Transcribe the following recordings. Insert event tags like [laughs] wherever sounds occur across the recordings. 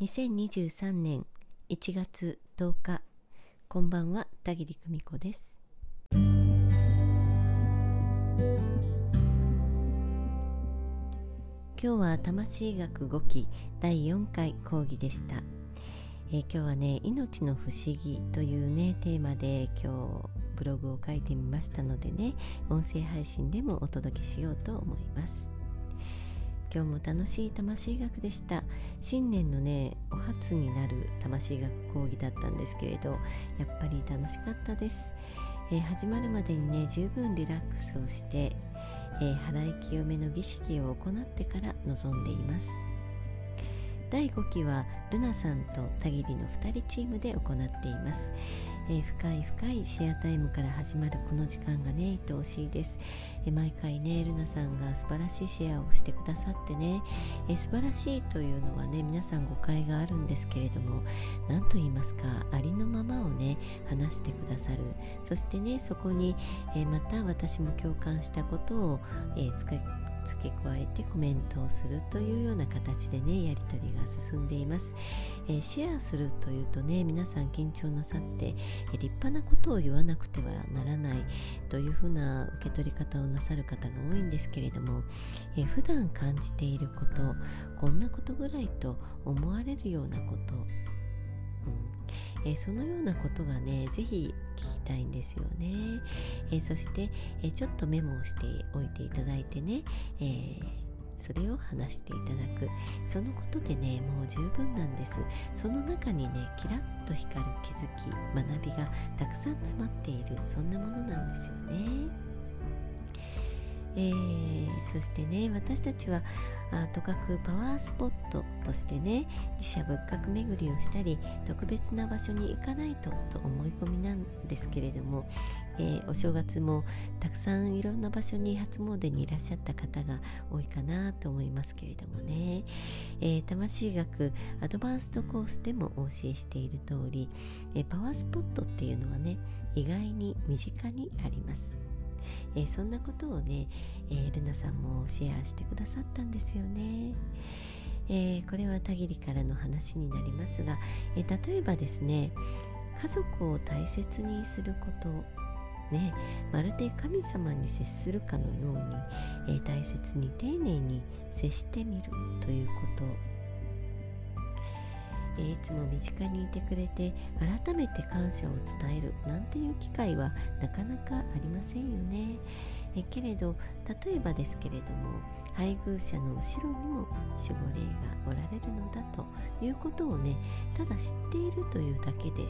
2023年1月10日こんばんは田切久美子です。今日は魂学5期第4回講義でした、えー、今日はね命の不思議というねテーマで今日ブログを書いてみましたのでね音声配信でもお届けしようと思います。今日も楽しい魂学でした。新年のねお初になる魂学講義だったんですけれどやっぱり楽しかったです、えー、始まるまでにね十分リラックスをして、えー、払い清めの儀式を行ってから臨んでいます。第5期はルナさんと田切の2人チームで行っています、えー、深い深いシェアタイムから始まるこの時間がね愛おしいです、えー、毎回ねルナさんが素晴らしいシェアをしてくださってね、えー、素晴らしいというのはね皆さん誤解があるんですけれども何と言いますかありのままをね話してくださる。そしてねそこに、えまた私も共感したことを、え使い付け加えてコメントをするというような形でねやり取りが進んでいます、えー、シェアするというとね皆さん緊張なさって、え、立派なことを言わなくてはならないというふうな受け取り方をなさる方が多いんですけれども、えー、普段感じていることこんなことぐらいと思われるようなこと、えー、そのようなことがね是非たいんですよね、えー、そして、えちょっとメモをしておいていただいてね、えそれを話していただく。そのことでねもう十分なんです。その中にねキラッと光る気づき学びがたくさん詰まっているそんなものなんですよね。えー、そしてね私たちはあとかくパワースポットとしてね自社仏閣巡りをしたり特別な場所に行かないとと思い込みなんですけれども、えー、お正月もたくさんいろんな場所に初詣にいらっしゃった方が多いかなと思いますけれどもね、えー、魂学アドバンストコースでもお教えしている通り、えー、パワースポットっていうのはね意外に身近にあります。えー、そんなことをね、えー、ルナさんもシェアしてくださったんですよね。えー、これは田切からの話になりますが、えー、例えばですね家族を大切にすることね、まるで神様に接するかのように、えー、大切に丁寧に接してみるということえいつも身近にいてくれて改めて感謝を伝えるなんていう機会はなかなかありませんよね。えけれど例えばですけれども配偶者の後ろにも守護霊がおられるのだということをねただ知っているというだけで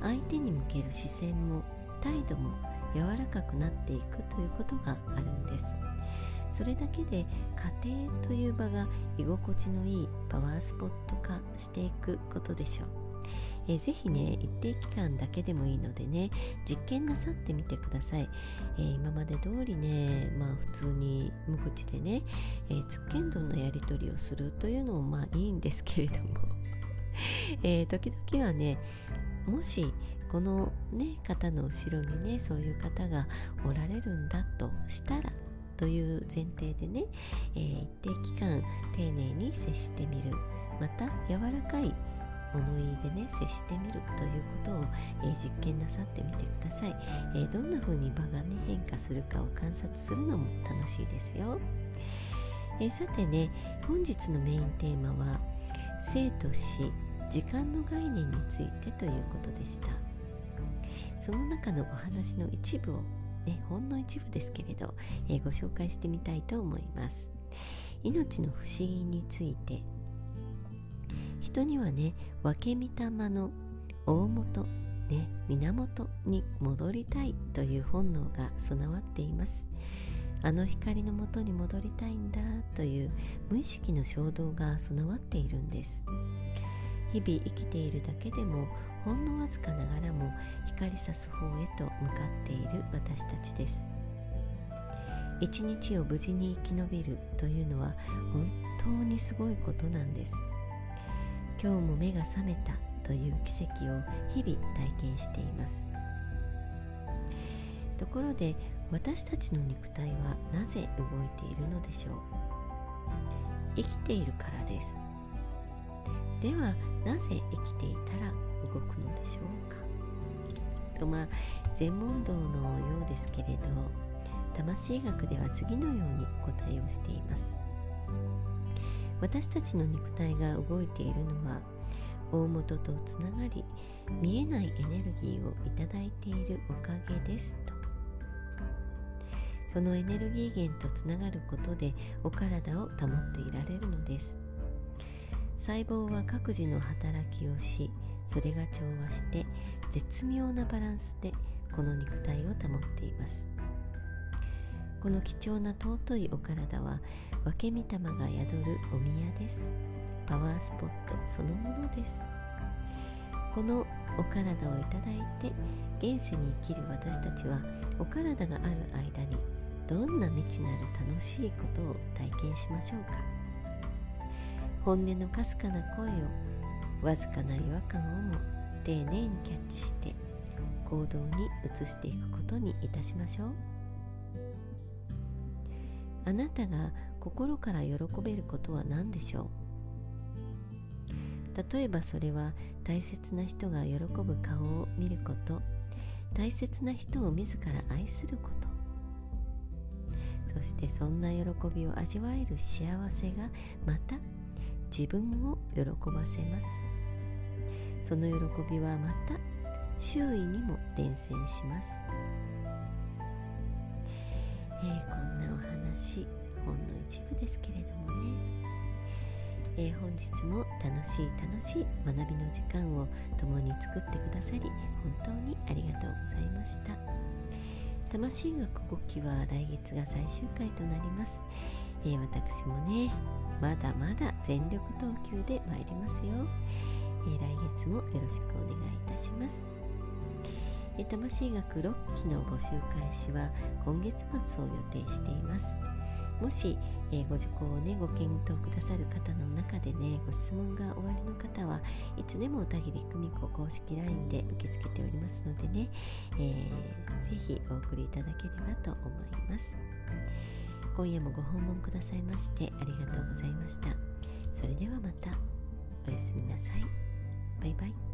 相手に向ける視線も態度も柔らかくなっていくということがあるんです。それだけで家庭という場が居心地のいいパワースポット化していくことでしょう。えー、ぜひね一定期間だけでもいいのでね実験なさってみてください、えー、今まで通りねまあ普通に無口でね、えー、つっけんどんなやり取りをするというのもまあいいんですけれども [laughs] えー、時々はねもしこのね方の後ろにねそういう方がおられるんだとしたらという前提でね、えー、一定期間丁寧に接してみる。また柔らかい物言いでね接してみるということを、えー、実験なさってみてください、えー、どんな風に場がね変化するかを観察するのも楽しいですよ、えー、さてね本日のメインテーマは生と死時間の概念についてということでした。その中のお話の一部をね、ほんの一部ですけれど、えー、ご紹介してみたいと思います。命の不思議について。人にはね分け御霊の大元ね源に戻りたいという本能が備わっています。あの光のもとに戻りたいんだという無意識の衝動が備わっているんです。日々生きているだけでもほんのわずかながらも光さす方へと向かっている私たちです。一日を無事に生き延びるというのは本当にすごいことなんです。今日も目が覚めたという奇跡を日々体験しています。ところで私たちの肉体はなぜ動いているのでしょう。生きているからです。ではなぜ生きていたら動くのでしょうか？とまあ全問答のようですけれど魂学では次のようにお答えをしています。私たちの肉体が動いているのは大元とつながり見えないエネルギーをいただいているおかげですと。そのエネルギー源とつながることでお体を保っていられるのです。細胞は各自の働きをしそれが調和して絶妙なバランスでこの肉体を保っています。この貴重な尊いお体は分け御霊が宿るお宮です。パワースポットそのものです。このお体をいただいて現世に生きる私たちはお体がある間にどんな未知なる楽しいことを体験しましょうか。本音のかすかな声をわずかな違和感をも丁寧にキャッチして行動に移していくことにいたしましょう。あなたが心から喜べることは何でしょう？例えばそれは大切な人が喜ぶ顔を見ること。大切な人を自ら愛すること。そしてそんな喜びを味わえる幸せがまた自分を喜ばせます。その喜びはまた周囲にも伝染します、えー、こんなお話ほんの一部ですけれどもね、えー、本日も楽しい楽しい学びの時間を共に作ってくださり本当にありがとうございました。魂学5期は来月が最終回となります、えー、私もねまだまだ全力投球で参りますよ、えー、来月もよろしくお願いいたします、えー、魂学6期の募集開始は今月末を予定しています。もし、えー、ご受講をねご検討くださる方の中でねご質問がおありの方はいつでも田切久美子公式 LINE で受け付けておりますのでね、えー、ぜひお送りいただければと思います。今夜もご訪問くださいましてありがとうございました。それではまた。おやすみなさい。バイバイ。